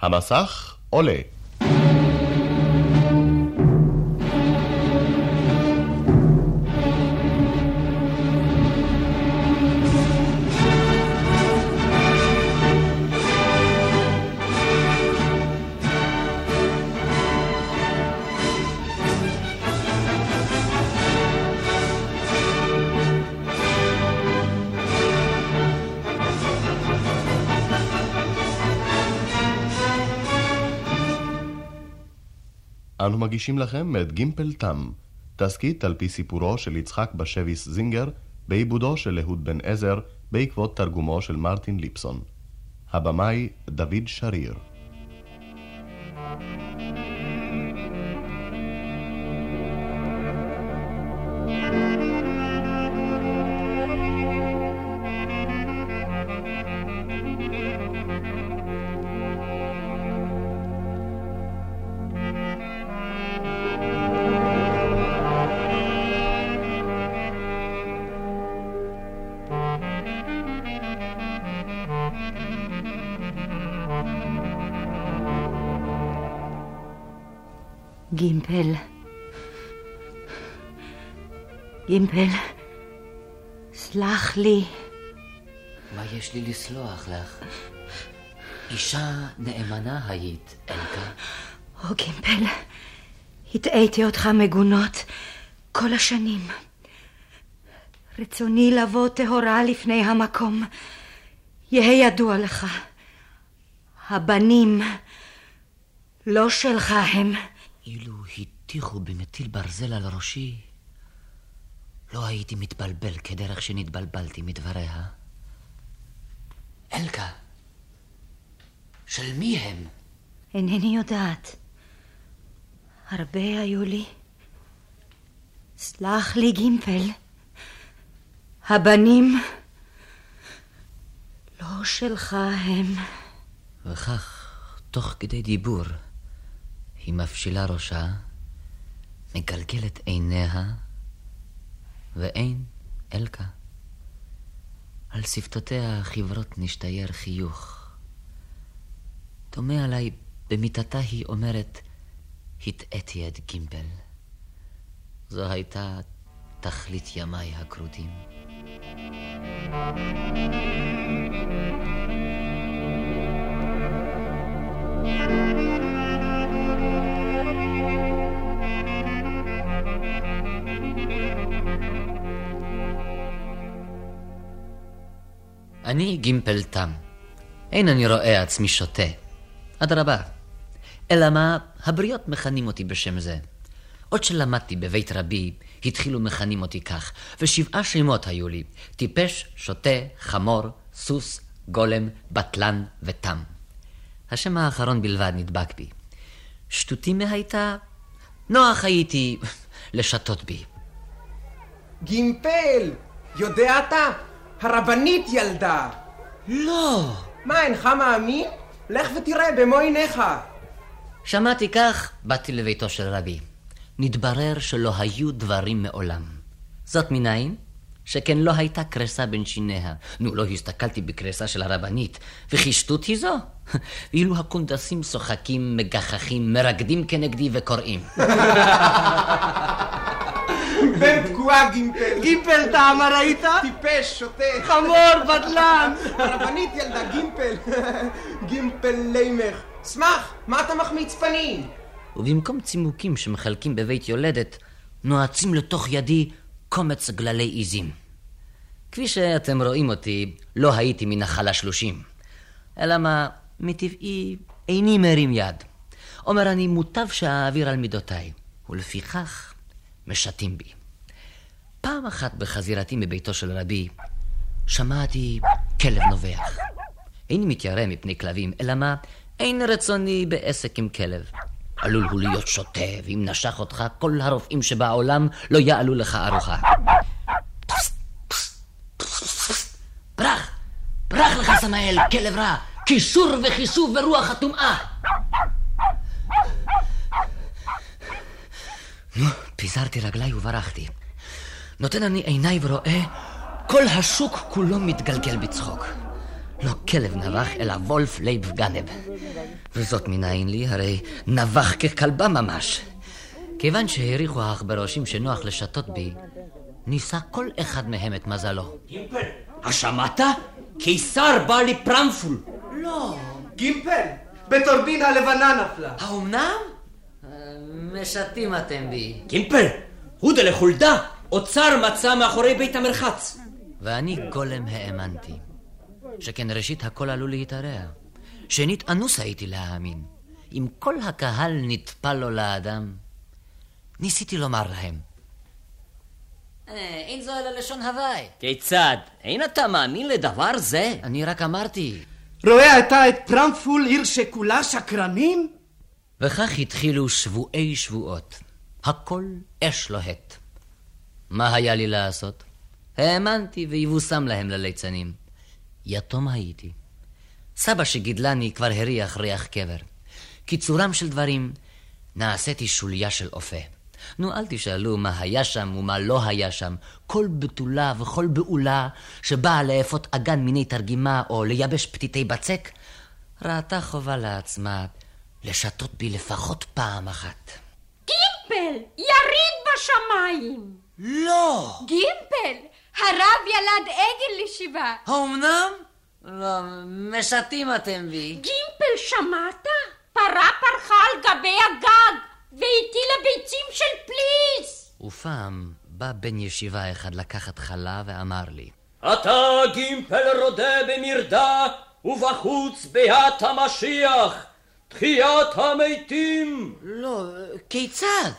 המסך עולה. מגישים לכם את גימפל תם, תסכית על פי סיפורו של יצחק בשביס זינגר, בעיבודו של אהוד בן עזר, בעקבות תרגומו של מרטין ליפסון. הבמאי דוד שריר. גימפל, סלח לי. מה יש לי לסלוח לך? אישה נאמנה היית, אלקה. או, גימפל, הטעיתי אותך מגונות כל השנים. רצוני לבוא טהורה לפני המקום. יהא ידוע לך, הבנים לא שלך הם. אילו הטיחו במטיל ברזל על ראשי, לא הייתי מתבלבל כדרך שנתבלבלתי מדבריה. אלקה, של מי הם? אינני יודעת. הרבה היו לי. סלח לי, גימפל. הבנים לא שלך הם. וכך, תוך כדי דיבור, היא מפשילה ראשה, מגלגלת עיניה, ואין אלקה. על שפתותיה החברות נשתייר חיוך. דומה עליי, במיטתה היא אומרת, הטעיתי את גימבל. זו הייתה תכלית ימיי הקרודים. thank you אני גימפל תם. אין אני רואה עצמי שותה. אדרבה. אלא מה, הבריות מכנים אותי בשם זה. עוד שלמדתי בבית רבי, התחילו מכנים אותי כך, ושבעה שמות היו לי, טיפש, שוטה, חמור, סוס, גולם, בטלן ותם. השם האחרון בלבד נדבק בי. שטותי מהייתה, נוח הייתי לשתות בי. גימפל, יודע אתה? הרבנית ילדה. לא. מה, אינך מאמין? לך ותראה במו עיניך. שמעתי כך, באתי לביתו של רבי. נתברר שלא היו דברים מעולם. זאת מניין? שכן לא הייתה קרסה בין שיניה. נו, לא הסתכלתי בקרסה של הרבנית, וכי שטות היא זו. ואילו הקונדסים שוחקים, מגחכים, מרקדים כנגדי וקוראים. בן תקועה גימפל. גימפל טעמה ראית? טיפש, שותה. חמור, בטלן. הרבנית ילדה גימפל. גימפל לימך. שמח, מה אתה מחמיץ פנים? ובמקום צימוקים שמחלקים בבית יולדת, נועצים לתוך ידי קומץ גללי עיזים. כפי שאתם רואים אותי, לא הייתי מן החלשלושים. אלא מה, מטבעי איני מרים יד. אומר אני, מוטב שאעביר על מידותיי, ולפיכך משתים בי. פעם אחת בחזירתי מביתו של רבי, שמעתי כלב נובח. איני מתיירא מפני כלבים, אלא מה, אין רצוני בעסק עם כלב. עלול הוא להיות שוטה, ואם נשך אותך, כל הרופאים שבעולם לא יעלו לך ארוחה. ברח! ברח לך, סמאל, כלב רע! קישור וחישוב ורוח הטומאה! נו, פיזרתי רגליי וברחתי. נותן אני עיניי ורואה, כל השוק כולו מתגלגל בצחוק. לא כלב נבח, אלא וולף לייב גנב. וזאת מנין לי, הרי נבח ככלבה ממש. כיוון שהעריכו העכברושים שנוח לשטות בי, ניסה כל אחד מהם את מזלו. גימפל, השמעת? קיסר בא לפרמפול. לא. גימפל, בטורבין הלבנה נפלה. האומנם? משטים אתם בי. גימפל, הודה לחולדה, אוצר מצא מאחורי בית המרחץ. ואני גולם האמנתי. שכן ראשית הכל עלול להתערע. שנית, אנוס הייתי להאמין. אם כל הקהל נטפל לו לאדם, ניסיתי לומר להם. "אה, אין זו אלא לשון הוואי. כיצד? אין אתה מאמין לדבר זה? אני רק אמרתי. רואה אתה את פרמפול, עיר שכולה שקרנים? וכך התחילו שבועי שבועות. הכל אש לוהט. מה היה לי לעשות? האמנתי ויבושם להם לליצנים. יתום הייתי. סבא שגידלני כבר הריח ריח קבר. קיצורם של דברים, נעשיתי שוליה של אופה. נו, אל תשאלו מה היה שם ומה לא היה שם. כל בתולה וכל בעולה שבאה לאפות אגן מיני תרגימה או לייבש פתיתי בצק, ראתה חובה לעצמה לשתות בי לפחות פעם אחת. גימפל, יריד בשמיים. לא! גימפל, הרב ילד עגל לשבעה. האומנם? לא, משתים אתם בי. גימפל, שמעת? פרה פרחה על גבי הגג והטילה ביצים של פליס. ופעם בא בן ישיבה אחד לקחת חלה ואמר לי, אתה גימפל רודה במרדה, ובחוץ ביאת המשיח, תחיית המתים. לא, כיצד?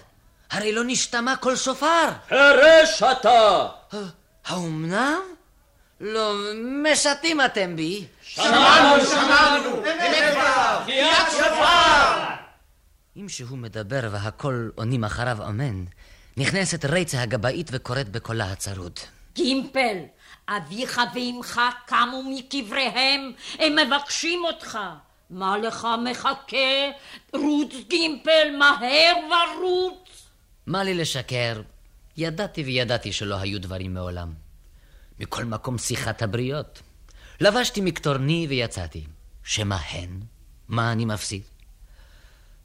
הרי לא נשתמע כל שופר. חירש אתה! האומנם? לא, משתים אתם בי. שמענו, שמענו! תחיית שופר! אם שהוא מדבר והכל עונים אחריו אמן, נכנסת רצה הגבאית וקוראת בקולה הצרוד. גימפל, אביך ואמך קמו מקבריהם, הם מבקשים אותך. מה לך מחכה? רוץ גימפל, מהר ורוץ. מה לי לשקר? ידעתי וידעתי שלא היו דברים מעולם. מכל מקום שיחת הבריות. לבשתי מקטורני ויצאתי. שמה הן? מה אני מפסיד?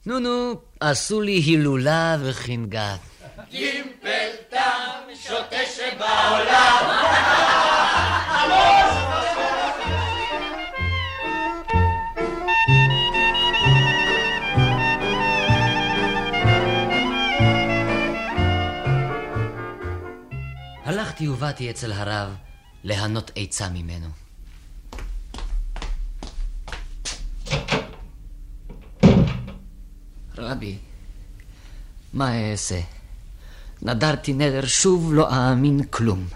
נו נו, עשו לי הילולה וחנגת. הלכתי ובאתי אצל הרב ליהנות עצה ממנו. רבי, מה אעשה? נדרתי נדר, שוב לא אאמין כלום.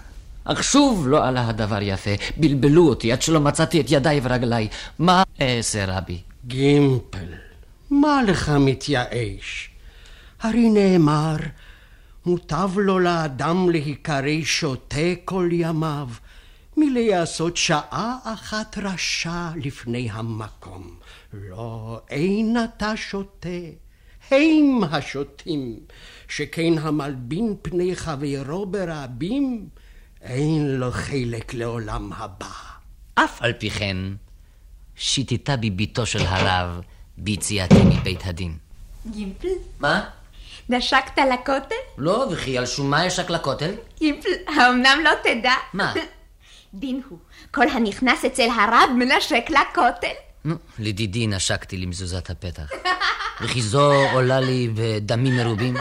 אך שוב לא עלה הדבר יפה, בלבלו אותי עד שלא מצאתי את ידיי ורגליי. מה אעשה, רבי? גימפל, מה לך מתייאש? הרי נאמר, מוטב לו לאדם להיקרא שוטה כל ימיו, מלעשות שעה אחת רשע לפני המקום. לא, אין אתה שוטה, הם השותים, שכן המלבין פני חברו ברבים, אין לו חלק לעולם הבא. אף על פי כן, שיטטה בי בתו של הרב ביציאתי מבית הדין. גימפל, מה? נשקת לכותל? לא, וכי על שום מה ישק לכותל? האמנם לא תדע? מה? דין הוא, כל הנכנס אצל הרב מנשק לכותל. נו, לדידי נשקתי למזוזת הפתח. וכי זו עולה לי בדמים מרובים.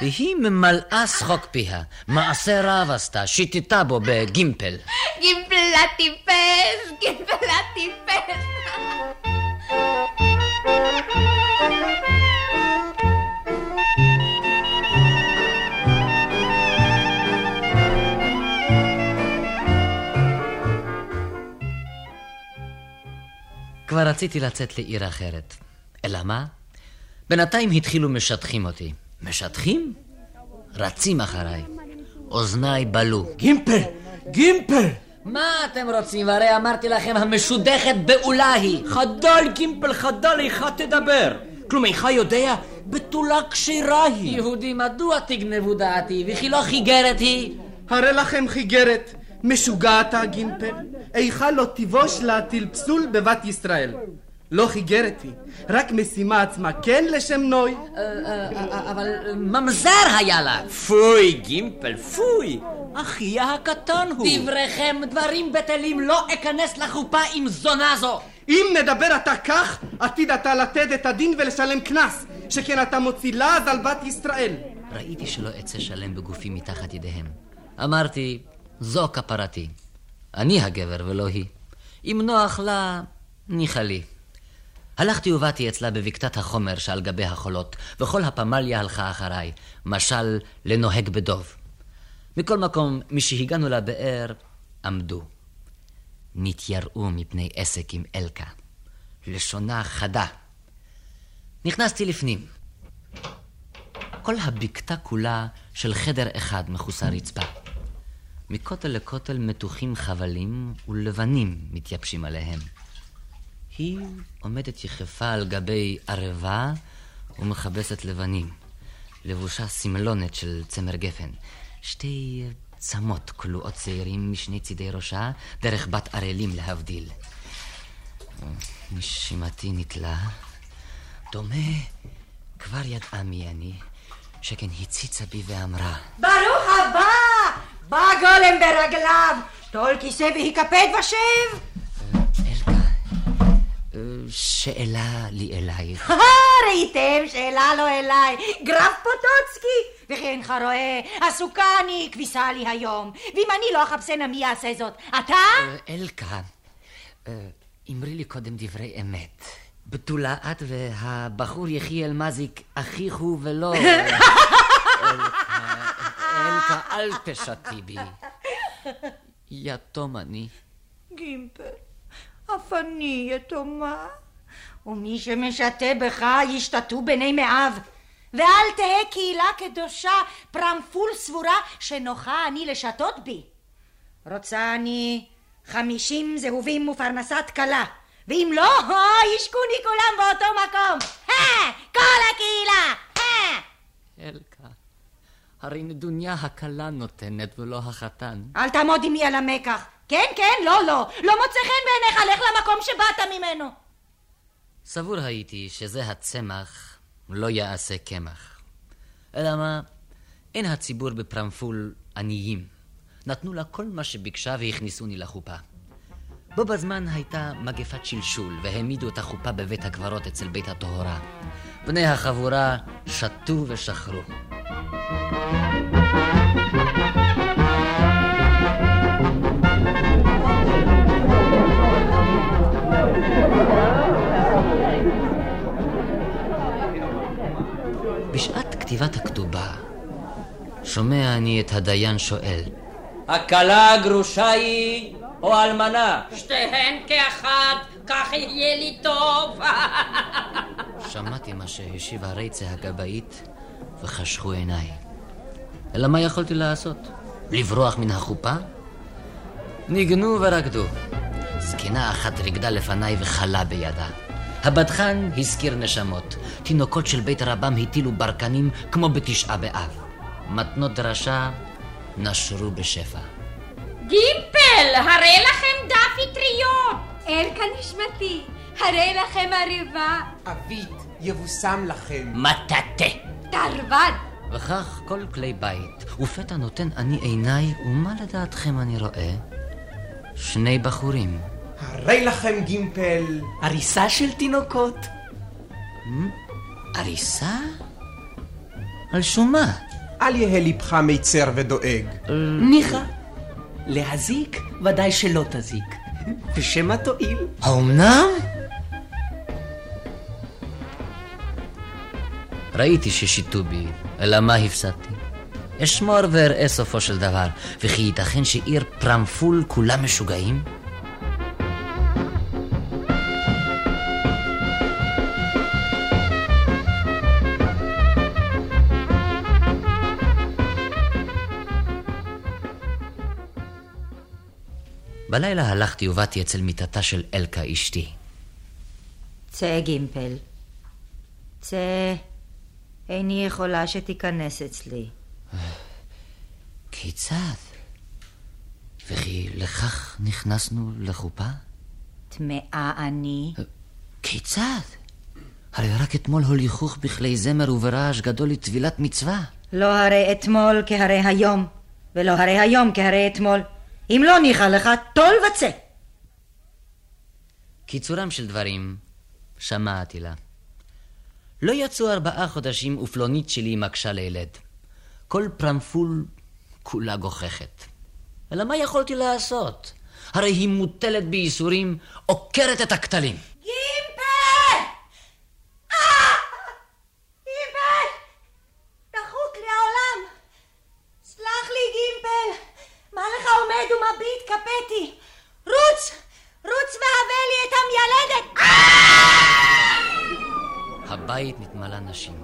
והיא ממלאה שחוק פיה. מעשה רב עשתה, שיטטה בו בגימפל. גימפל הטיפש, גימפל הטיפש. כבר רציתי לצאת לעיר אחרת. אלא מה? בינתיים התחילו משטחים אותי. משטחים? רצים אחריי. אוזניי בלו. גימפל! גימפל! מה אתם רוצים? הרי אמרתי לכם, המשודכת בעולה היא. חדל גימפל חדל איכה תדבר. כלום איכה יודע? בתולה כשירה היא. יהודי, מדוע תגנבו דעתי? וכי לא חיגרת היא? הרי לכם חיגרת, משוגע אתה, גימפל? איכה לא תיבוש להטיל פסול בבת ישראל. לא חיגרתי, רק משימה עצמה כן לשם נוי. אבל ממזר היה לה. פוי, גימפל, פוי! אחיה הקטן הוא. דבריכם דברים בטלים, לא אכנס לחופה עם זונה זו. אם נדבר אתה כך, עתיד אתה לתת את הדין ולשלם קנס, שכן אתה מוציא לעז על בת ישראל. ראיתי שלא אצא שלם בגופי מתחת ידיהם. אמרתי, זו כפרתי. אני הגבר ולא היא. אם נוח לה, ניחא לי. הלכתי ובאתי אצלה בבקתת החומר שעל גבי החולות, וכל הפמליה הלכה אחריי, משל לנוהג בדוב. מכל מקום, משהגענו לבאר, עמדו. נתייראו מפני עסק עם אלקה. לשונה חדה. נכנסתי לפנים. כל הבקתה כולה של חדר אחד מכוסה רצפה. מכותל לכותל מתוחים חבלים ולבנים מתייבשים עליהם. היא עומדת יחפה על גבי ערבה ומכבסת לבנים. לבושה סמלונת של צמר גפן. שתי צמות כלואות צעירים משני צידי ראשה, דרך בת ערלים להבדיל. נשימתי נתלה. דומה, כבר ידעה מי אני, שכן הציצה בי ואמרה, ברוך הבא! בא גולם ברגליו! טול כיסא והיכפד ושב! אה, שאלה לי אלייך. ראיתם שאלה לא אליי, גרף פוטוצקי! וכי אינך רואה, עסוקה אני, כביסה לי היום. ואם אני לא אחפשנה מי יעשה זאת? אתה? אה, אלקה, אה, אמרי לי קודם דברי אמת. בתולה את והבחור יחיאל מזיק אחיך הוא ולא... אלקה, אל תשתי בי. יתום אני. גימפל, אף אני יתומה. ומי שמשתה בך ישתתו בני מאב. ואל תהא קהילה קדושה, פרמפול סבורה, שנוחה אני לשתות בי. רוצה אני חמישים זהובים ופרנסת כלה, ואם לא, ישכוני כולם באותו מקום. כל הקהילה! אלקה, הרי נדוניה הכלה נותנת ולא החתן. אל תעמוד עמי על המקח. כן, כן, לא, לא. לא מוצא חן בעיניך, לך למקום שבאת ממנו. סבור הייתי שזה הצמח לא יעשה קמח. אלא מה, אין הציבור בפרמפול עניים. נתנו לה כל מה שביקשה והכניסוני לחופה. בו בזמן הייתה מגפת שלשול, והעמידו את החופה בבית הקברות אצל בית הטהרה. בני החבורה שתו ושחרו. בשעת כתיבת הכתובה, שומע אני את הדיין שואל, הכלה הגרושה היא או אלמנה? שתיהן כאחד, כך יהיה לי טוב. שמעתי מה שהשיבה רייצה הגבאית, וחשכו עיניי. אלא מה יכולתי לעשות? לברוח מן החופה? ניגנו ורקדו. זקנה אחת רקדה לפניי וחלה בידה. הבדחן הזכיר נשמות. תינוקות של בית רבם הטילו ברקנים כמו בתשעה באב. מתנות דרשה נשרו בשפע. גימפל, הרי לכם דף אטריות. אלקה נשמתי, הרי לכם ערבה, אבית, יבושם לכם. מטאטה. תרווד. וכך כל כלי בית, ופתע נותן אני עיניי, ומה לדעתכם אני רואה? שני בחורים. הרי לכם גימפל. עריסה של תינוקות. עריסה? על שום מה? אל יהא ליבך מיצר ודואג. ניחא. להזיק, ודאי שלא תזיק. ושמא תועיל. האומנם? ראיתי ששיתו בי, אלא מה הפסדתי? אשמור ואראה סופו של דבר, וכי ייתכן שעיר פרמפול כולם משוגעים? בלילה הלכתי ובאתי אצל מיטתה של אלקה אשתי. צא, גימפל. צא. איני יכולה שתיכנס אצלי. כיצד? וכי לכך נכנסנו לחופה? טמאה אני. כיצד? הרי רק אתמול הוליכוך בכלי זמר וברעש גדול לטבילת מצווה. לא הרי אתמול כהרי היום, ולא הרי היום כהרי אתמול. אם לא ניחא לך, טול וצא. קיצורם של דברים, שמעתי לה. לא יצאו ארבעה חודשים ופלונית שלי מקשה לילד. כל פרמפול כולה גוחכת. אלא מה יכולתי לעשות? הרי היא מוטלת בייסורים, עוקרת את הכתלים. גימפל! אה! גימפל! דחוק לי העולם. סלח לי, גימפל. מה לך עומד ומביט כפתי? רוץ! רוץ והבא לי את המיילדת! נתמלא נשים.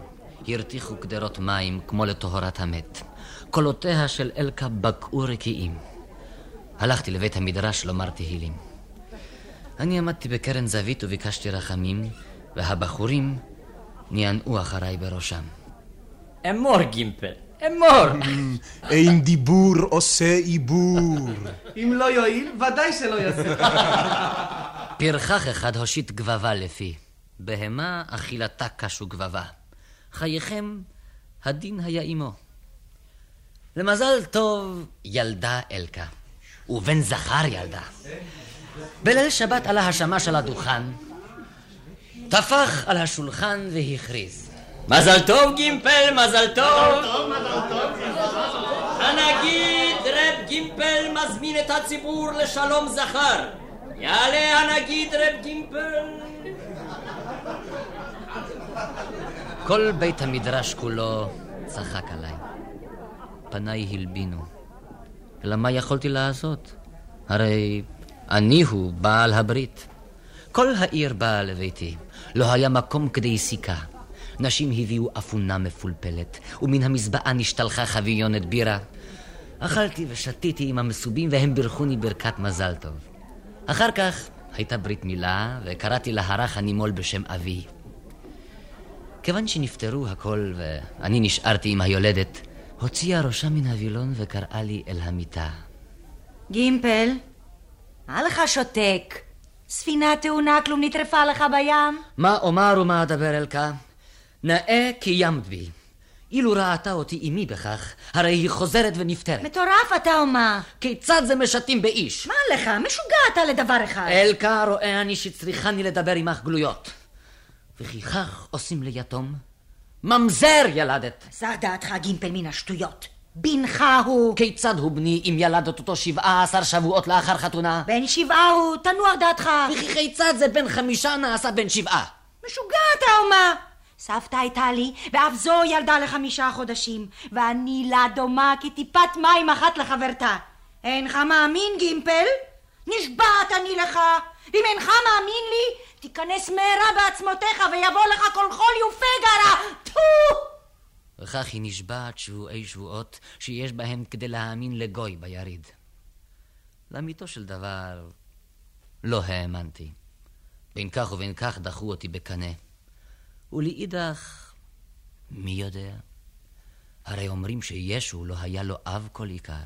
הרתיחו קדרות מים כמו לטהרת המת. קולותיה של אלקה בקעו רקיעים. הלכתי לבית המדרש לומר תהילים. אני עמדתי בקרן זווית וביקשתי רחמים, והבחורים נענעו אחריי בראשם. אמור, גימפל, אמור. אין דיבור עושה עיבור. אם לא יועיל, ודאי שלא יעשה. פרחח אחד הושיט גבבה לפי. בהמה אכילתה קש וגבבה. חייכם, הדין היה עמו. למזל טוב ילדה אלקה, ובן זכר ילדה. בליל שבת עלה השמש על הדוכן, טפח על השולחן והכריז. מזל טוב, גימפל, מזל טוב. הנגיד רב גימפל מזמין את הציבור לשלום זכר. יעלה הנגיד רב גימפל. כל בית המדרש כולו צחק עליי. פניי הלבינו. אלא מה יכולתי לעשות? הרי אני הוא בעל הברית. כל העיר באה לביתי. לא היה מקום כדי סיכה. נשים הביאו אפונה מפולפלת, ומן המזבעה נשתלחה חביונת בירה. אכלתי ושתיתי עם המסובים, והם בירכוני ברכת מזל טוב. אחר כך הייתה ברית מילה, וקראתי לה הרך הנימול בשם אבי. כיוון שנפטרו הכל ואני נשארתי עם היולדת, הוציאה ראשה מן הווילון וקראה לי אל המיטה. גימפל, מה לך שותק? ספינה תאונה כלום נטרפה לך בים? מה אומר ומה אדבר אלקה? נאה קיימת בי. אילו ראתה אותי אמי בכך, הרי היא חוזרת ונפטרת. מטורף אתה או מה? כיצד זה משתים באיש? מה לך? משוגע אתה לדבר אחד. אלקה רואה אני שצריכני לדבר עמך גלויות. וכי כך עושים ליתום? ממזר ילדת. סע דעתך גימפל מן השטויות. בנך הוא. כיצד הוא בני אם ילדת אותו שבעה עשר שבועות לאחר חתונה? בן שבעה הוא, תנוח דעתך. וכי כיצד זה בן חמישה נעשה בן שבעה? משוגע אתה או מה? סבתא הייתה לי, ואף זו ילדה לחמישה חודשים, ואני לה דומה כטיפת מים אחת לחברתה. אינך מאמין, גימפל? נשבעת אני לך, ואם אינך מאמין לי, תיכנס מהרה בעצמותיך ויבוא לך כל חול יופגרה! טו! וכך היא נשבעת שבועי שבועות שיש בהם כדי להאמין לגוי ביריד. לאמיתו של דבר, לא האמנתי. בין כך ובין כך דחו אותי בקנה. ולאידך, מי יודע? הרי אומרים שישו לא היה לו אב כל עיקר.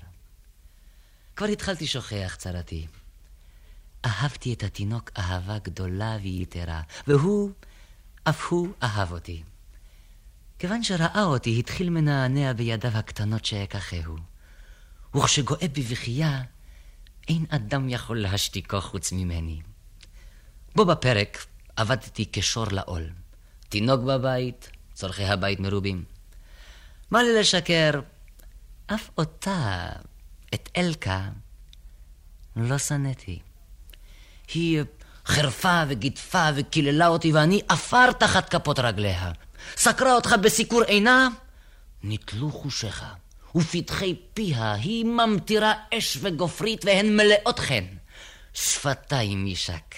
כבר התחלתי שוכח צרתי. אהבתי את התינוק אהבה גדולה ויתרה, והוא, אף הוא אהב אותי. כיוון שראה אותי, התחיל מנענע בידיו הקטנות שאקחהו. וכשגואה בבכייה, אין אדם יכול להשתיקו חוץ ממני. בו בפרק עבדתי כשור לעול. תינוק בבית, צורכי הבית מרובים. מה לי לשקר? אף אותה, את אלקה, לא שנאתי. היא חירפה וגידפה וקיללה אותי ואני עפר תחת כפות רגליה. סקרה אותך בסיקור עינה, נתלו חושיך. ופתחי פיה היא ממטירה אש וגופרית והן מלאות חן. שפתיים יישק.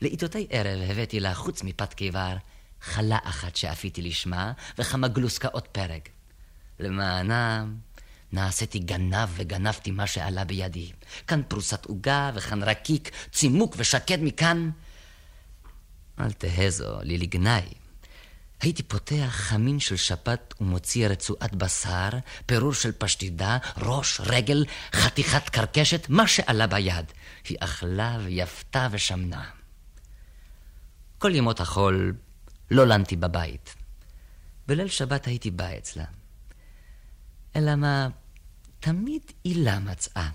לעיתותי ערב הבאתי לה, חוץ מפת קיבר, חלה אחת שאפיתי לשמה, וכמה גלוסקאות פרג. למענם נעשיתי גנב וגנבתי מה שעלה בידי. כאן פרוסת עוגה וכאן רקיק, צימוק ושקד מכאן. אל תהזו לי לגנאי. הייתי פותח חמין של שפת ומוציא רצועת בשר, פירור של פשטידה, ראש, רגל, חתיכת קרקשת, מה שעלה ביד. היא אכלה ויפתה ושמנה. כל ימות החול לא לנתי בבית. בליל שבת הייתי בא אצלה. אלא מה, תמיד עילה מצאה.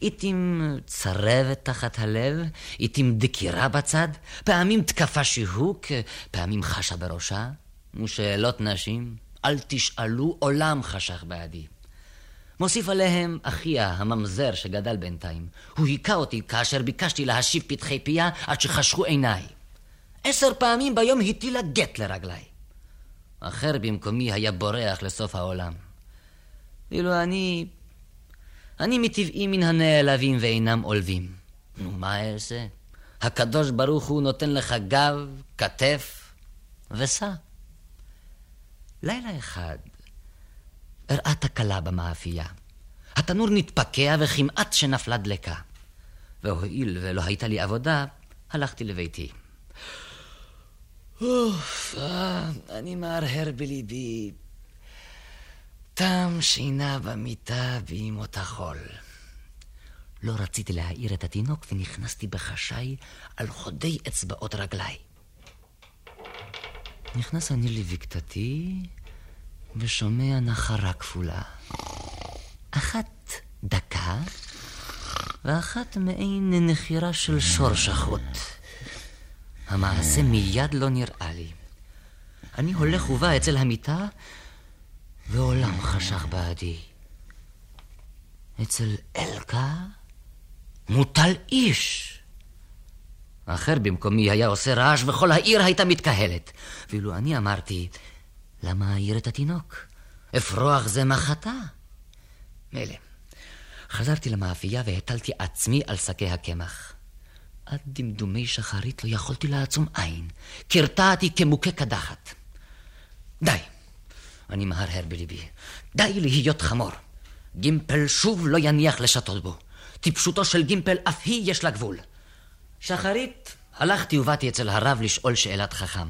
עיתים צרבת תחת הלב, עיתים דקירה בצד, פעמים תקפה שיהוק, פעמים חשה בראשה. ושאלות נשים, אל תשאלו, עולם חשך בעדי. מוסיף עליהם אחיה, הממזר שגדל בינתיים. הוא היכה אותי כאשר ביקשתי להשיב פתחי פיה עד שחשכו עיניי. עשר פעמים ביום הטילה גט לרגליי. אחר במקומי היה בורח לסוף העולם. ואילו אני אני מטבעי מן הנעלבים ואינם עולבים. נו, מה אעשה? הקדוש ברוך הוא נותן לך גב, כתף ושא. לילה אחד הראה תקלה במאפייה. התנור נתפקע וכמעט שנפלה דלקה. והואיל ולא הייתה לי עבודה, הלכתי לביתי. אוף, אה, אני מהרהר בליבי. תם שינה במיטה בימות החול. לא רציתי להעיר את התינוק ונכנסתי בחשאי על חודי אצבעות רגליי. נכנס אני לבקתתי ושומע נחרה כפולה. אחת דקה ואחת מעין נחירה של שור שחוט. המעשה מיד לא נראה לי. אני הולך ובא אצל המיטה ועולם חשך בעדי. אצל אלקה מוטל איש. אחר במקומי היה עושה רעש וכל העיר הייתה מתקהלת. ואילו אני אמרתי, למה אעיר את התינוק? אפרוח זה מחתה. מילא. חזרתי למאפייה והטלתי עצמי על שקי הקמח. עד דמדומי שחרית לא יכולתי לעצום עין. קרטעתי כמוכה קדחת. די. אני מהרהר בליבי. די להיות חמור. גימפל שוב לא יניח לשתות בו. טיפשותו של גימפל אף היא יש לה גבול. שחרית, הלכתי ובאתי אצל הרב לשאול שאלת חכם.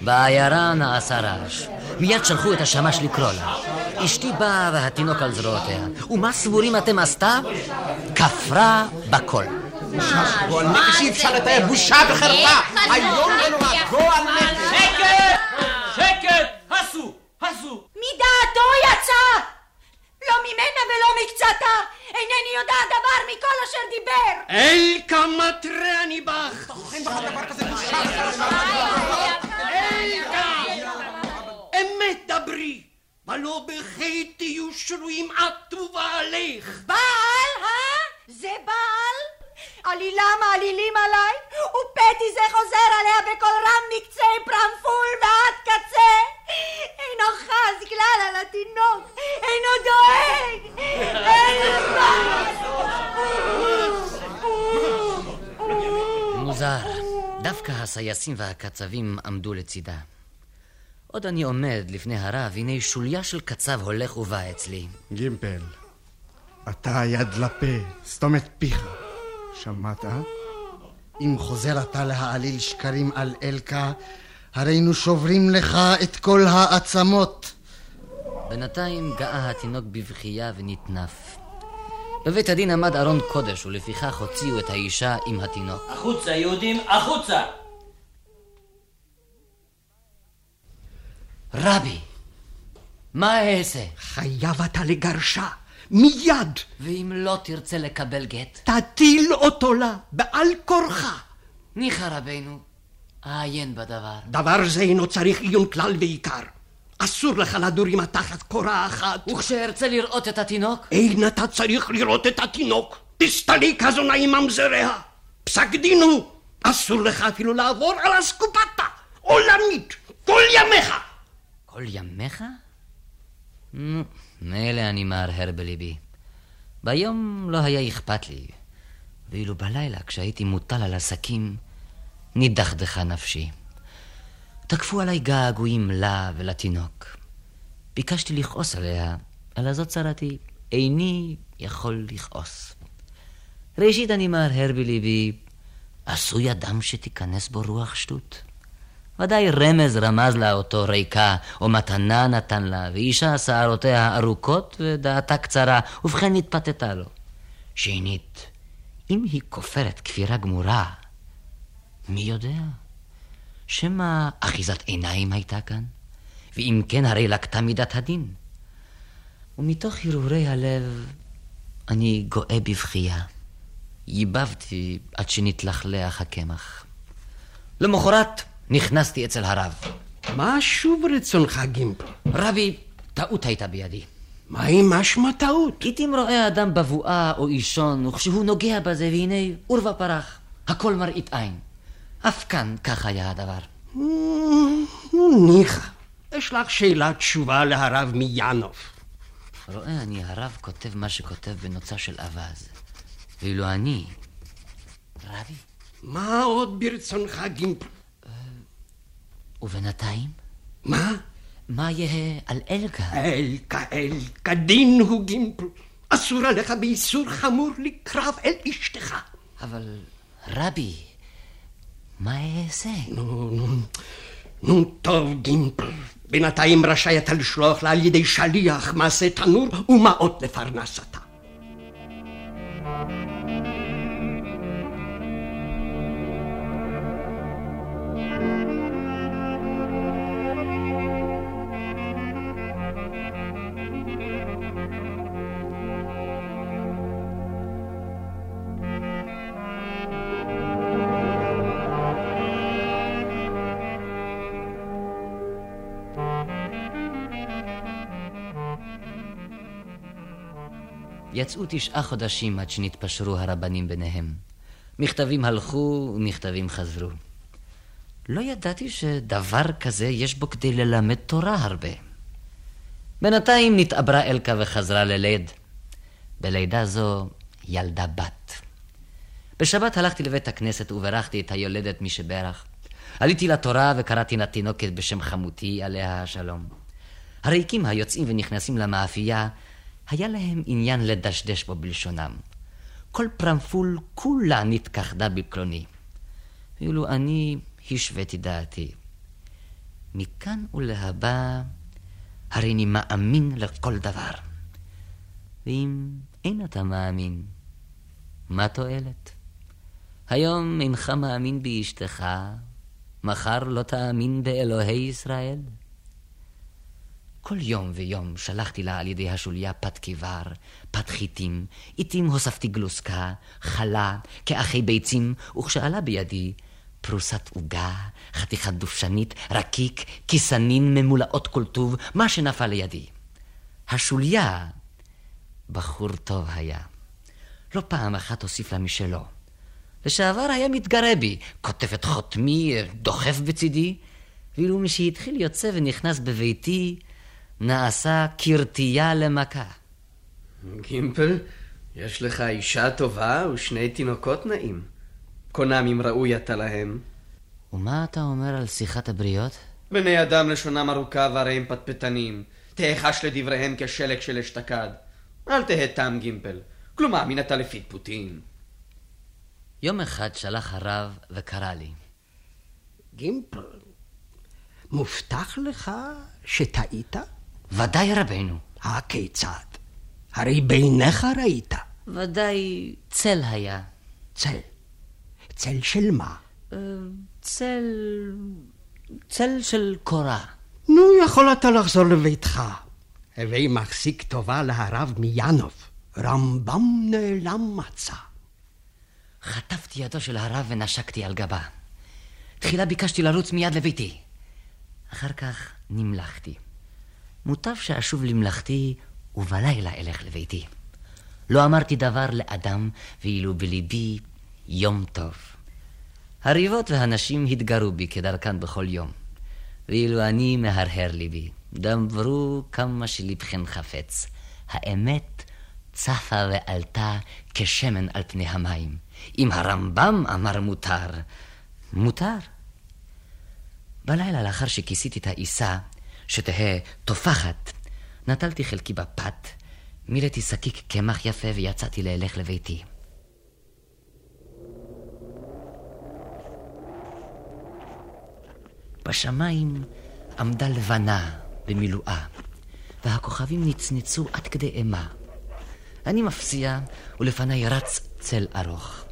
בעיירה נעשה רעש. מיד שלחו את השמש לקרוא לה. אשתי באה והתינוק על זרועותיה. ומה סבורים אתם עשתה? כפרה בכל. גועל נפש אי אפשר לתאר, בושה וחרפה! היום ונורא, גועל נפש! שקט! שקט! הסו! הסו! מדעתו יצא! לא ממנה ולא מקצתה! אינני יודעת דבר מכל אשר דיבר! אלקה מטרני בך! אמת דברי, ולא בחטא תהיו שרויים את ובעלך. בעל, אה? זה בעל? עלילה מעלילים עליי, ופתי זה חוזר עליה בקול רם מקצה פרמפול ועד קצה. חס כלל על התינוק, אינו דואג, אינו מוזר, דווקא הסייסים והקצבים עמדו לצידה. עוד אני עומד לפני הרב, הנה שוליה של קצב הולך ובא אצלי. גימפל, אתה יד לפה, סתום את פיך. שמעת? אם חוזר אתה להעליל שקרים על אלקה, הרינו שוברים לך את כל העצמות. בינתיים גאה התינוק בבכייה ונטנף. בבית הדין עמד ארון קודש, ולפיכך הוציאו את האישה עם התינוק. החוצה, יהודים, החוצה! רבי, מה אעשה? חייב אתה לגרשה, מיד. ואם לא תרצה לקבל גט? תטיל אותו לה, בעל כורחה. ניחא רבנו, אעיין בדבר. דבר זה אינו צריך עיון כלל ועיקר. אסור לך לדור עם התחת קורה אחת. וכשארצה לראות את התינוק? אין אתה צריך לראות את התינוק. תסתליק הזונה עם ממזריה. פסק דין הוא. אסור לך אפילו לעבור על אסקופתה. עולמית. כל ימיך. כל ימיך? נו, מילא אני מהרהר בליבי. ביום לא היה אכפת לי, ואילו בלילה, כשהייתי מוטל על עסקים, נידחדכה נפשי. תקפו עליי געגועים לה ולתינוק. ביקשתי לכעוס עליה, על הזאת צרתי, איני יכול לכעוס. ראשית אני מהרהר בליבי, עשוי אדם שתיכנס בו רוח שטות. ודאי רמז רמז לה אותו ריקה, או מתנה נתן לה, ואישה שערותיה ארוכות ודעתה קצרה, ובכן התפתתה לו. שנית, אם היא כופרת כפירה גמורה, מי יודע? שמא אחיזת עיניים הייתה כאן? ואם כן, הרי לקטה מידת הדין. ומתוך הרהורי הלב, אני גואה בבכייה. ייבבתי עד שנתלכלח הקמח. למחרת נכנסתי אצל הרב. מה שוב רצונך, גימפל? רבי, טעות הייתה בידי. מהי משמע טעות? לעתים רואה אדם בבואה או אישון, וכשהוא נוגע בזה, והנה עורבא פרח. הכל מראית עין. אף כאן כך היה הדבר. נו, ניחא. יש לך שאלת תשובה להרב מיאנוב. רואה אני, הרב כותב מה שכותב בנוצה של אווז. ואילו אני... רבי. מה עוד ברצונך, גימפל? ובינתיים? מה? מה יהא על אלקה? אלקה, אלקה, דין הוא גימפל. אסור עליך באיסור חמור לקרב אל אשתך. אבל רבי, מה אעשה? נו, נו, נו, טוב, גימפל. בינתיים רשאי אתה לשלוח לה על ידי שליח מעשה תנור ומעות לפרנסתה. יצאו תשעה חודשים עד שנתפשרו הרבנים ביניהם. מכתבים הלכו ומכתבים חזרו. לא ידעתי שדבר כזה יש בו כדי ללמד תורה הרבה. בינתיים נתעברה אלקה וחזרה לליד. בלידה זו ילדה בת. בשבת הלכתי לבית הכנסת וברכתי את היולדת משברך. עליתי לתורה וקראתי לתינוקת בשם חמותי, עליה השלום. הריקים היוצאים ונכנסים למאפייה היה להם עניין לדשדש בו בלשונם. כל פרמפול כולה נתכחדה בקלוני. ואילו אני השוויתי דעתי. מכאן ולהבא, הרי אני מאמין לכל דבר. ואם אין אתה מאמין, מה תועלת? היום אינך מאמין באשתך, מחר לא תאמין באלוהי ישראל. כל יום ויום שלחתי לה על ידי השוליה פת קיבר, פת חיטים, עתים הוספתי גלוסקה, חלה, כאחי ביצים, וכשעלה בידי פרוסת עוגה, חתיכת דופשנית, רקיק, כיסנין ממולאות כל טוב, מה שנפל לידי. השוליה, בחור טוב היה. לא פעם אחת הוסיף לה משלו. לשעבר היה מתגרה בי, כותב את חותמי, דוחף בצידי, ואילו משהתחיל יוצא ונכנס בביתי, נעשה כרתייה למכה. גימפל, יש לך אישה טובה ושני תינוקות נאים. קונם אם ראוי אתה להם. ומה אתה אומר על שיחת הבריות? בני אדם לשונם ארוכה והרי הם פטפטנים. תהחש לדבריהם כשלג של אשתקד. אל תהא תם גימפל. כלומר, מן אתה לפטפוטין. יום אחד שלח הרב וקרא לי. גימפל, מובטח לך שטעית? ודאי רבנו. הכיצד? הרי בעיניך ראית. ודאי צל היה. צל. צל של מה? צל... צל של קורה. נו, יכול אתה לחזור לביתך. הווי מחזיק טובה להרב מיאנוב. רמב"ם נעלם מצא. חטפתי ידו של הרב ונשקתי על גבה. תחילה ביקשתי לרוץ מיד לביתי. אחר כך נמלכתי. מוטב שאשוב למלאכתי ובלילה אלך לביתי. לא אמרתי דבר לאדם, ואילו בליבי יום טוב. הריבות והנשים התגרו בי כדרכן בכל יום, ואילו אני מהרהר ליבי, דברו כמה שלבכן חפץ. האמת צפה ועלתה כשמן על פני המים. אם הרמב"ם אמר מותר, מותר. בלילה לאחר שכיסיתי את העיסה, שתהא טופחת, נטלתי חלקי בפת, מילאתי שקיק קמח יפה ויצאתי ללך לביתי. בשמיים עמדה לבנה במילואה, והכוכבים נצנצו עד כדי אימה. אני מפציע, ולפניי רץ צל ארוך.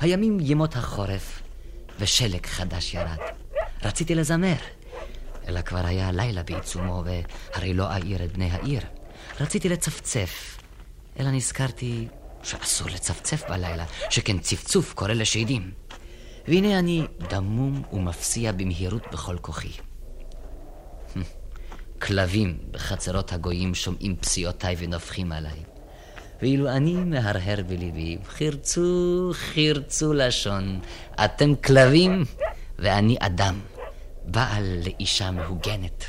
הימים ימות החורף, ושלג חדש ירד. רציתי לזמר, אלא כבר היה לילה בעיצומו, והרי לא אעיר את בני העיר. רציתי לצפצף, אלא נזכרתי שאסור לצפצף בלילה, שכן צפצוף קורא לשדים. והנה אני דמום ומפסיע במהירות בכל כוחי. כלבים בחצרות הגויים שומעים פסיעותיי ונופחים עליי. ואילו אני מהרהר בליבי, חרצו, חרצו לשון, אתם כלבים ואני אדם, בעל לאישה מהוגנת,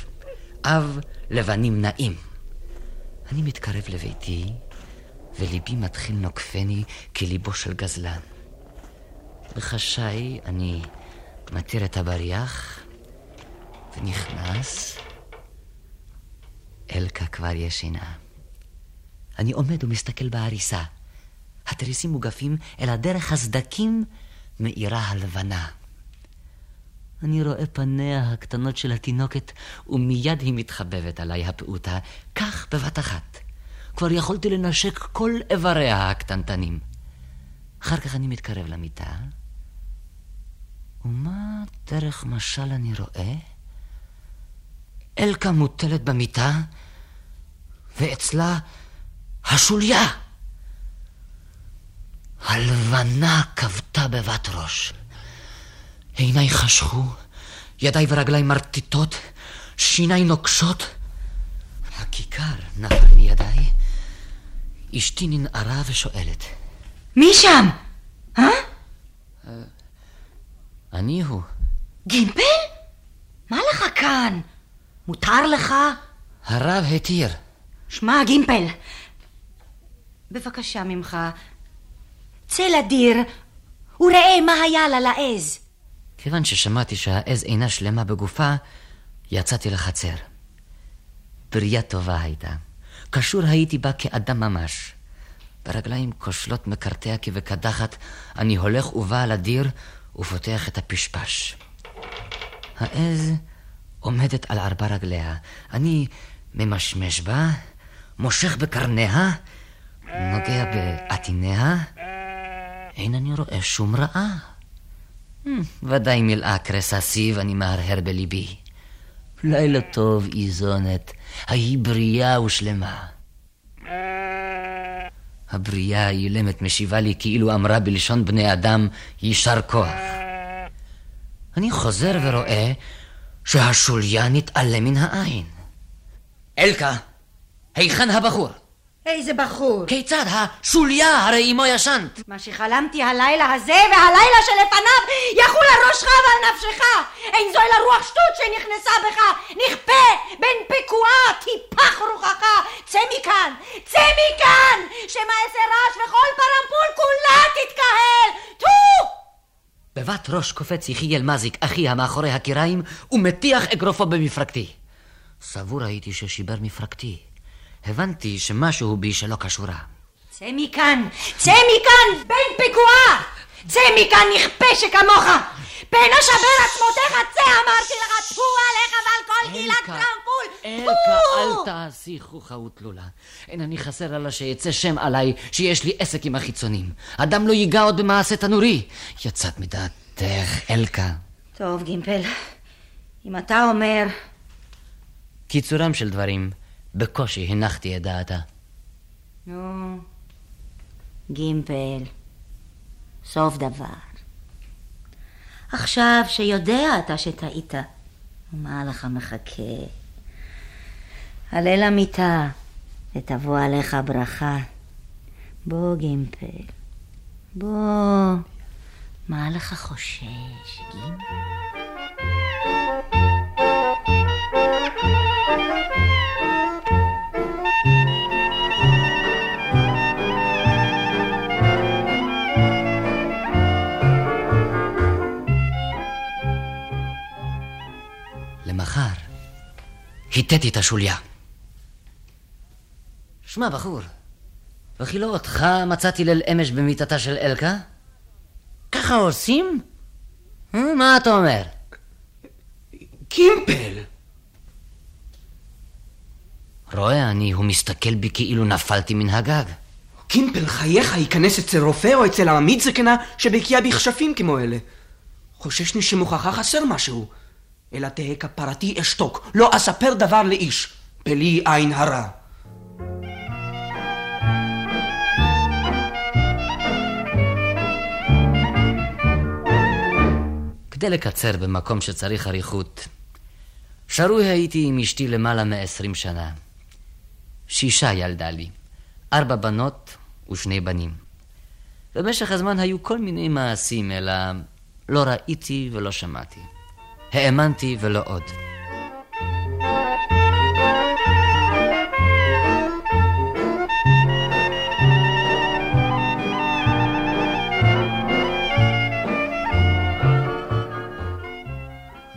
אב לבנים נאים. אני מתקרב לביתי, וליבי מתחיל נוקפני כליבו של גזלן. בחשאי אני מתיר את הבריח, ונכנס. אלקה כבר ישנה. אני עומד ומסתכל בעריסה. התריסים מוגפים אל הדרך הסדקים מאירה הלבנה. אני רואה פניה הקטנות של התינוקת, ומיד היא מתחבבת עליי הפעוטה, כך בבת אחת. כבר יכולתי לנשק כל איבריה הקטנטנים. אחר כך אני מתקרב למיטה, ומה דרך משל אני רואה? אלקה מוטלת במיטה, ואצלה השוליה. הלבנה כבתה בבת ראש. עיניי חשכו, ידיי ורגליי מרטיטות, שיניי נוקשות. הכיכר נפל מידיי. אשתי ננערה ושואלת. מי שם? אה? אני הוא. גימפל? מה לך כאן? מותר לך? הרב התיר. שמע, גימפל, בבקשה ממך, צא לדיר וראה מה היה לה לעז. כיוון ששמעתי שהעז אינה שלמה בגופה, יצאתי לחצר. פריה טובה הייתה. קשור הייתי בה כאדם ממש. ברגליים כושלות מקרטע כבקדחת, אני הולך ובא על הדיר ופותח את הפשפש. העז עומדת על ארבע רגליה. אני ממשמש בה, מושך בקרניה, נוגע בעטיניה, אין אני רואה שום רעה. ודאי מילאה קרס הסיב, אני מהרהר בליבי. לילה טוב, איזונת, ההיא בריאה ושלמה. הבריאה האילמת משיבה לי כאילו אמרה בלשון בני אדם, יישר כוח. אני חוזר ורואה שהשוליה נתעלה מן העין. אלקה, היכן הבחור? איזה בחור? כיצד? השוליה, הרי עמו ישנת. מה שחלמתי הלילה הזה והלילה שלפניו יחול על ראשך ועל נפשך. אין זו אלא רוח שטות שנכנסה בך. נכפה בין פקועה טיפח רוחך. צא מכאן, צא מכאן, שמא איזה רעש וכל פרמפול כולה תתקהל. טו! בבת ראש קופץ יחיאל מזיק, אחי המאחורי הקיריים, ומטיח אגרופו במפרקתי. סבור הייתי ששיבר מפרקתי. הבנתי שמשהו בי שלא קשורה. צא מכאן! צא מכאן! בן פגועה! צא מכאן נכפה שכמוך! פן אשבר עצמותיך, צא אמרתי לך, טפו עליך ועל כל גילת טרמפול! אלקה, אל תעשי חוכא ותלולה. אין אני חסר אלא שיצא שם עליי שיש לי עסק עם החיצונים. אדם לא ייגע עוד במעשה תנורי. יצאת מדעתך, אלקה. טוב, גימפל, אם אתה אומר... קיצורם של דברים, בקושי הנחתי את דעתה. נו, גימפל, סוף דבר. עכשיו שיודע אתה שטעית, מה לך מחכה? עלה למיטה ותבוא עליך ברכה. בוא, גימפל, בוא. מה לך חושש, גימפל? היטטי את השוליה. שמע, בחור, וכי לא אותך מצאתי ליל אמש במיטתה של אלקה? ככה עושים? אה, מה אתה אומר? קימפל! רואה אני, הוא מסתכל בי כאילו נפלתי מן הגג. קימפל, חייך, ייכנס אצל רופא או אצל עממית זקנה שבקיאה בכשפים כמו אלה. חוששני שמוכחה חסר משהו. אלא תהא כפרתי אשתוק, לא אספר דבר לאיש, בלי עין הרע. כדי לקצר במקום שצריך אריכות, שרוי הייתי עם אשתי למעלה מעשרים שנה. שישה ילדה לי, ארבע בנות ושני בנים. במשך הזמן היו כל מיני מעשים, אלא לא ראיתי ולא שמעתי. האמנתי ולא עוד.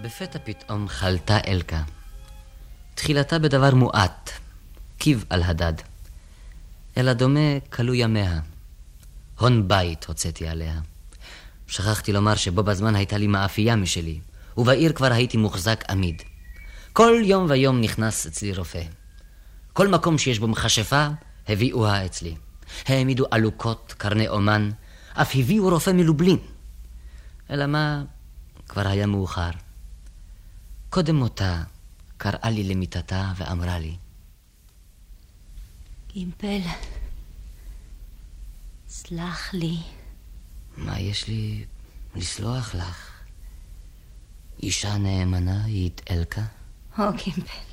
לפתע פתאום חלתה אלקה. תחילתה בדבר מועט, קיב על הדד. אלא דומה כלו ימיה. הון בית הוצאתי עליה. שכחתי לומר שבו בזמן הייתה לי מאפייה משלי, ובעיר כבר הייתי מוחזק עמיד. כל יום ויום נכנס אצלי רופא. כל מקום שיש בו מכשפה, הביאוה אצלי. העמידו עלוקות, קרני אומן, אף הביאו רופא מלובלין. אלא מה, כבר היה מאוחר. קודם מותה קראה לי למיטתה ואמרה לי, גימפל, סלח לי. מה יש לי לסלוח לך? אישה נאמנה היא אלקה? או, גימפל,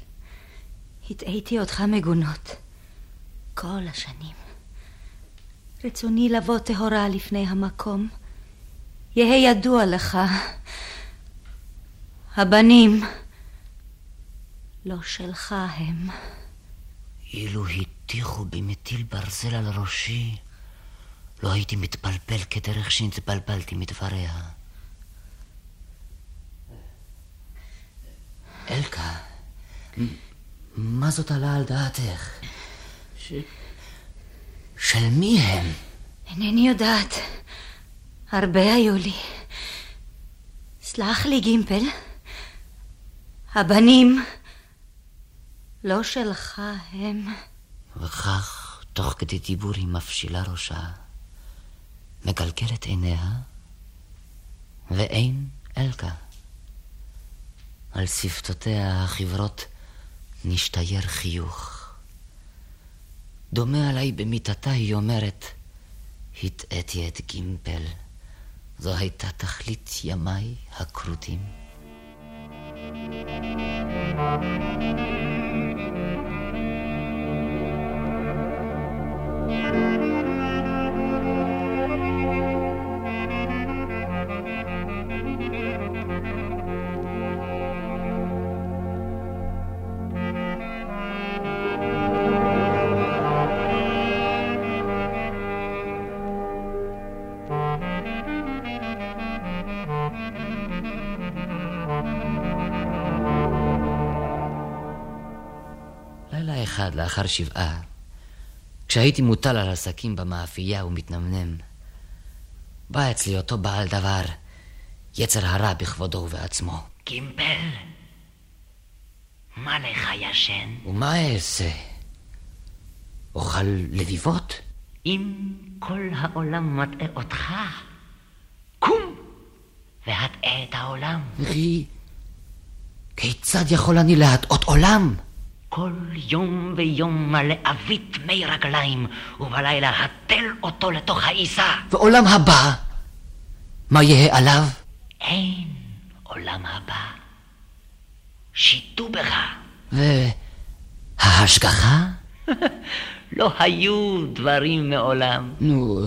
הטעיתי אותך מגונות כל השנים. רצוני לבוא טהורה לפני המקום. יהא ידוע לך הבנים לא שלך הם. אילו הטיחו בי מטיל ברזל על ראשי, לא הייתי מתפלפל כדרך שנתפלפלתי מדבריה. אלקה, מה זאת עלה על דעתך? ש... של מי הם? אינני יודעת. הרבה היו לי. סלח לי, גימפל. הבנים לא שלך הם. וכך, תוך כדי דיבור היא מפשילה ראשה, מגלגלת עיניה, ואין אלקה. על שפתותיה החברות נשתייר חיוך. דומה עליי במיטתה, היא אומרת, הטעיתי את גימפל. זו הייתה תכלית ימיי הכרותים. אחד לאחר שבעה, כשהייתי מוטל על עסקים במאפייה ומתנמנם, בא אצלי אותו בעל דבר, יצר הרע בכבודו ובעצמו. קימבל, מה לך ישן? ומה אעשה? אוכל לביבות? אם כל העולם מטעה אותך, קום והטעה את העולם. וכי כיצד יכול אני להטעות עולם? כל יום ויום מלא עווית מי רגליים, ובלילה התל אותו לתוך העיסה. ועולם הבא, מה יהא עליו? אין עולם הבא. שיטו בך. וההשגחה? לא היו דברים מעולם. נו,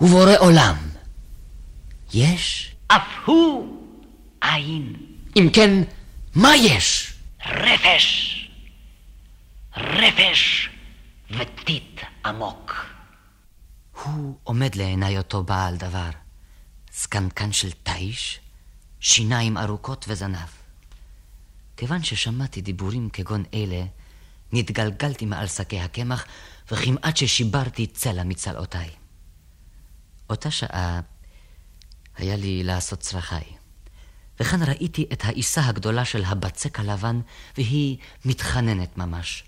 ובורא עולם, יש? אף הוא אין. אם כן, מה יש? רפש. רפש וטיט עמוק. הוא עומד לעיניי אותו בעל דבר, סקנקן של תיש, שיניים ארוכות וזנב. כיוון ששמעתי דיבורים כגון אלה, נתגלגלתי מעל שקי הקמח, וכמעט ששיברתי צלע מצלעותיי. אותה שעה היה לי לעשות צרכיי. וכאן ראיתי את העיסה הגדולה של הבצק הלבן, והיא מתחננת ממש.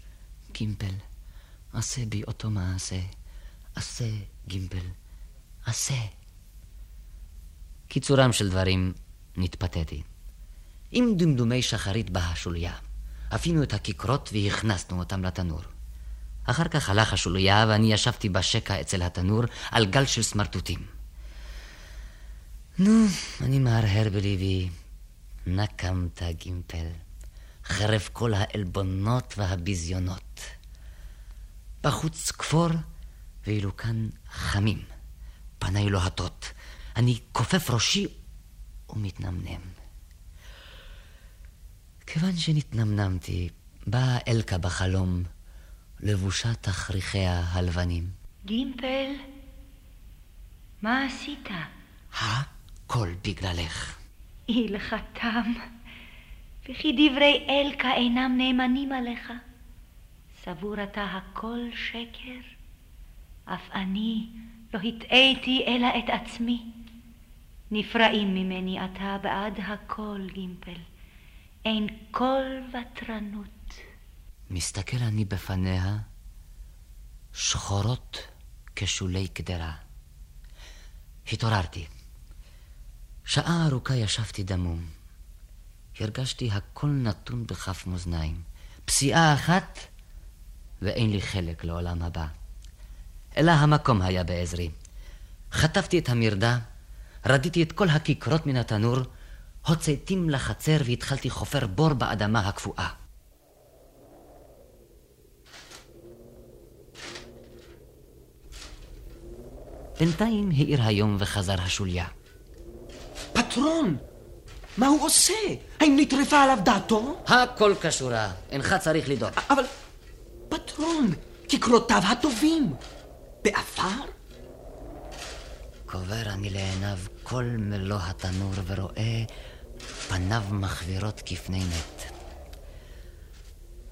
גימפל, עשה בי אותו מעשה. עשה, גימפל, עשה. קיצורם של דברים, נתפתיתי. עם דמדומי שחרית באה השוליה. אפינו את הכיכרות והכנסנו אותם לתנור. אחר כך הלך השוליה ואני ישבתי בשקע אצל התנור על גל של סמרטוטים. נו, אני מהרהר בליבי, נקמת גימפל, חרף כל העלבונות והביזיונות. בחוץ כפור, ואילו כאן חמים. פניי לוהטות. אני כופף ראשי ומתנמנם. כיוון שנתנמנמתי, באה אלקה בחלום, לבושה תכריכיה הלבנים. גימפל, מה עשית? הכל בגללך. אי לך תם, וכי דברי אלקה אינם נאמנים עליך. סבור אתה הכל שקר? אף אני לא הטעיתי אלא את עצמי. נפרעים ממני אתה בעד הכל, גימפל. אין כל ותרנות. מסתכל אני בפניה, שחורות כשולי קדרה. התעוררתי. שעה ארוכה ישבתי דמום. הרגשתי הכל נתון בכף מאזניים. פסיעה אחת, ואין לי חלק לעולם הבא. אלא המקום היה בעזרי. חטפתי את המרדה, רדיתי את כל הכיכרות מן התנור, הוצאתים לחצר והתחלתי חופר בור באדמה הקפואה. בינתיים האיר היום וחזר השוליה. פטרון, מה הוא עושה? האם נטרפה עליו דעתו? הכל כשורה, אינך צריך לדאוג. אבל, פטרון, כיכרותיו הטובים, בעפר? קובר אני לעיניו כל מלוא התנור ורואה פניו מחווירות כפני מת.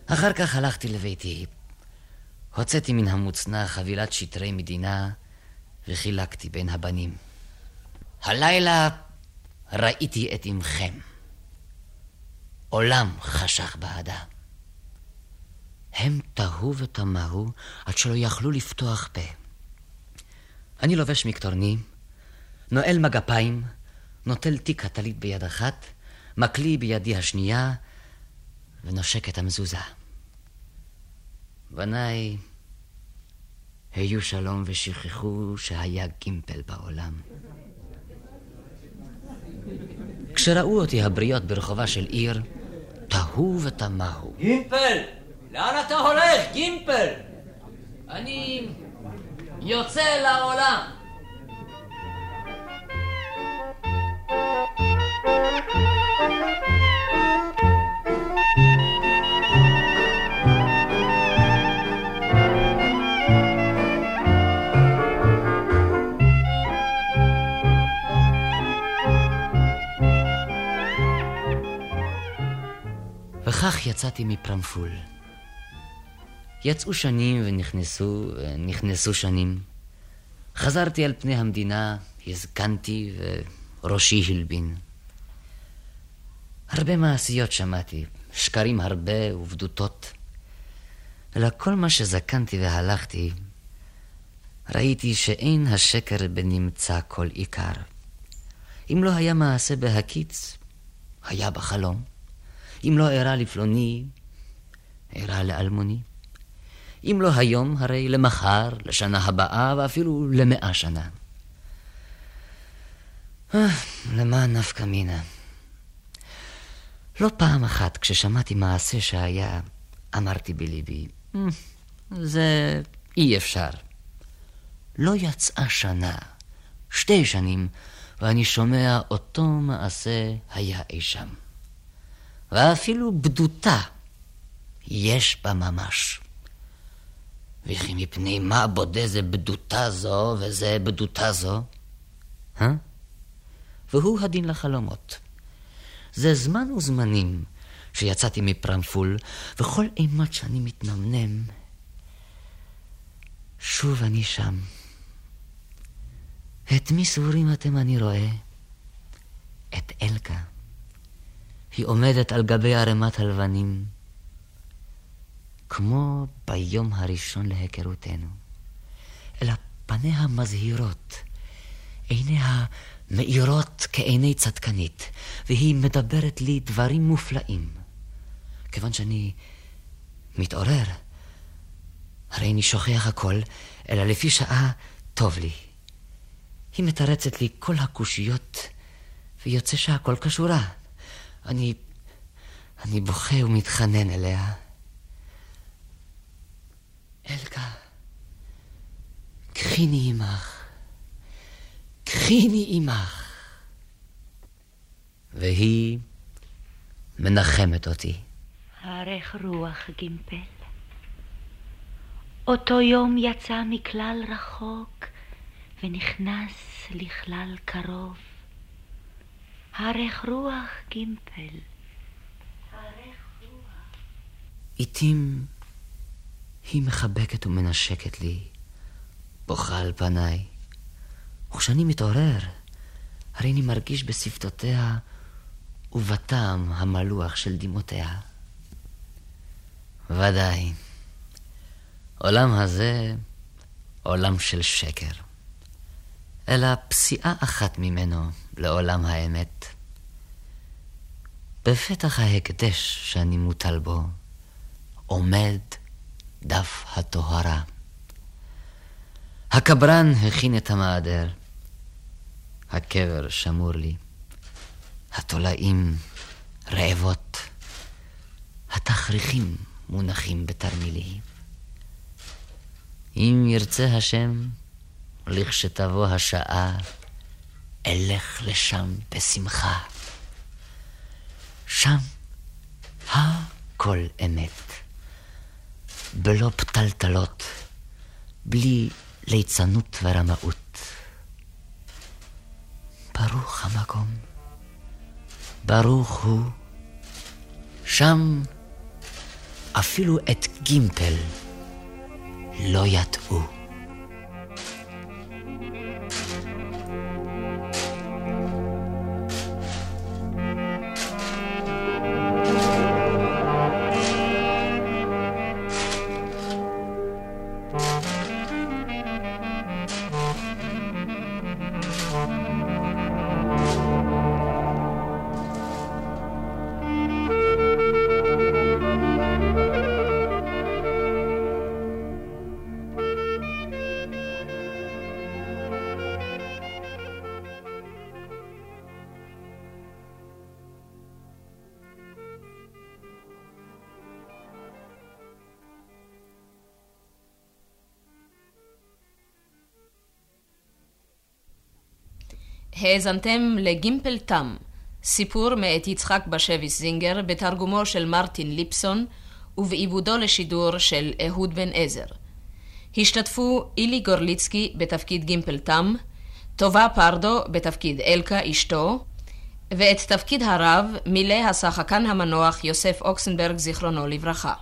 אחר כך הלכתי לביתי. הוצאתי מן המוצנע חבילת שטרי מדינה וחילקתי בין הבנים. הלילה ראיתי את אמכם. עולם חשך בעדה. הם תהו ותמהו עד שלא יכלו לפתוח פה. אני לובש מקטורני, נועל מגפיים, נוטל תיק הטלית ביד אחת, מקלי בידי השנייה, ונושק את המזוזה. בניי, היו שלום ושכחו שהיה גימפל בעולם. כשראו אותי הבריות ברחובה של עיר, תהו ותמהו. גימפל! לאן אתה הולך, גימפל? אני יוצא לעולם. וכך יצאתי מפרמפול. יצאו שנים ונכנסו, נכנסו שנים. חזרתי על פני המדינה, הזקנתי וראשי הלבין. הרבה מעשיות שמעתי, שקרים הרבה ובדותות. אלא כל מה שזקנתי והלכתי, ראיתי שאין השקר בנמצא כל עיקר. אם לא היה מעשה בהקיץ, היה בחלום. אם לא אירע לפלוני, אירע לאלמוני. אם לא היום, הרי למחר, לשנה הבאה ואפילו למאה שנה. אה, למען נפקא מינה. לא פעם אחת כששמעתי מעשה שהיה, אמרתי בליבי, אה, זה אי אפשר. לא יצאה שנה, שתי שנים, ואני שומע אותו מעשה היה אי שם. ואפילו בדותה יש בה ממש. וכי מפני מה בודה זה בדותה זו וזה בדותה זו? אה? והוא הדין לחלומות. זה זמן וזמנים שיצאתי מפרמפול, וכל אימת שאני מתנמנם, שוב אני שם. את מי סבורים אתם אני רואה? את אלקה. היא עומדת על גבי ערימת הלבנים, כמו ביום הראשון להיכרותנו, אלא פניה מזהירות, עיניה מאירות כעיני צדקנית, והיא מדברת לי דברים מופלאים. כיוון שאני מתעורר, הרי אני שוכח הכל, אלא לפי שעה טוב לי. היא מתרצת לי כל הקושיות, ויוצא שהכל כשורה. אני... אני בוכה ומתחנן אליה. אלקה, קחיני עמך, קחיני עמך. והיא מנחמת אותי. ערך רוח גימפל. אותו יום יצא מכלל רחוק ונכנס לכלל קרוב. ערך רוח גימפל. עתים היא מחבקת ומנשקת לי, בוכה על פניי. וכשאני מתעורר, הרי אני מרגיש בשפתותיה ובטעם המלוח של דמעותיה. ודאי, עולם הזה עולם של שקר. אלא פסיעה אחת ממנו לעולם האמת. בפתח ההקדש שאני מוטל בו, עומד דף הטהרה. הקברן הכין את המעדר, הקבר שמור לי, התולעים רעבות, התכריכים מונחים בתרמילי. אם ירצה השם, לכשתבוא השעה, אלך לשם בשמחה. שם הכל אמת. בלא פתלתלות, בלי ליצנות ורמאות. ברוך המקום, ברוך הוא, שם אפילו את גימפל לא יטעו. האזנתם לגימפל תם, סיפור מאת יצחק בשביס זינגר, בתרגומו של מרטין ליפסון ובעיבודו לשידור של אהוד בן עזר. השתתפו אילי גורליצקי בתפקיד גימפל תם, טובה פרדו בתפקיד אלקה אשתו, ואת תפקיד הרב מילא השחקן המנוח יוסף אוקסנברג זיכרונו לברכה.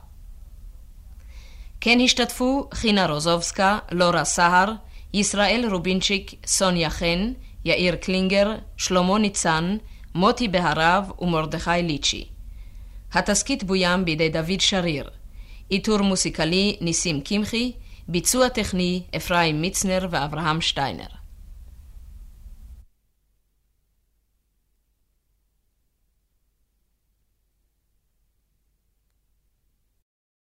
כן השתתפו חינה רוזובסקה, לורה סהר, ישראל רובינצ'יק, סוניה חן, יאיר קלינגר, שלמה ניצן, מוטי בהרב ומרדכי ליצ'י. התסכית בוים בידי דוד שריר. עיטור מוסיקלי ניסים קמחי, ביצוע טכני אפרים מצנר ואברהם שטיינר.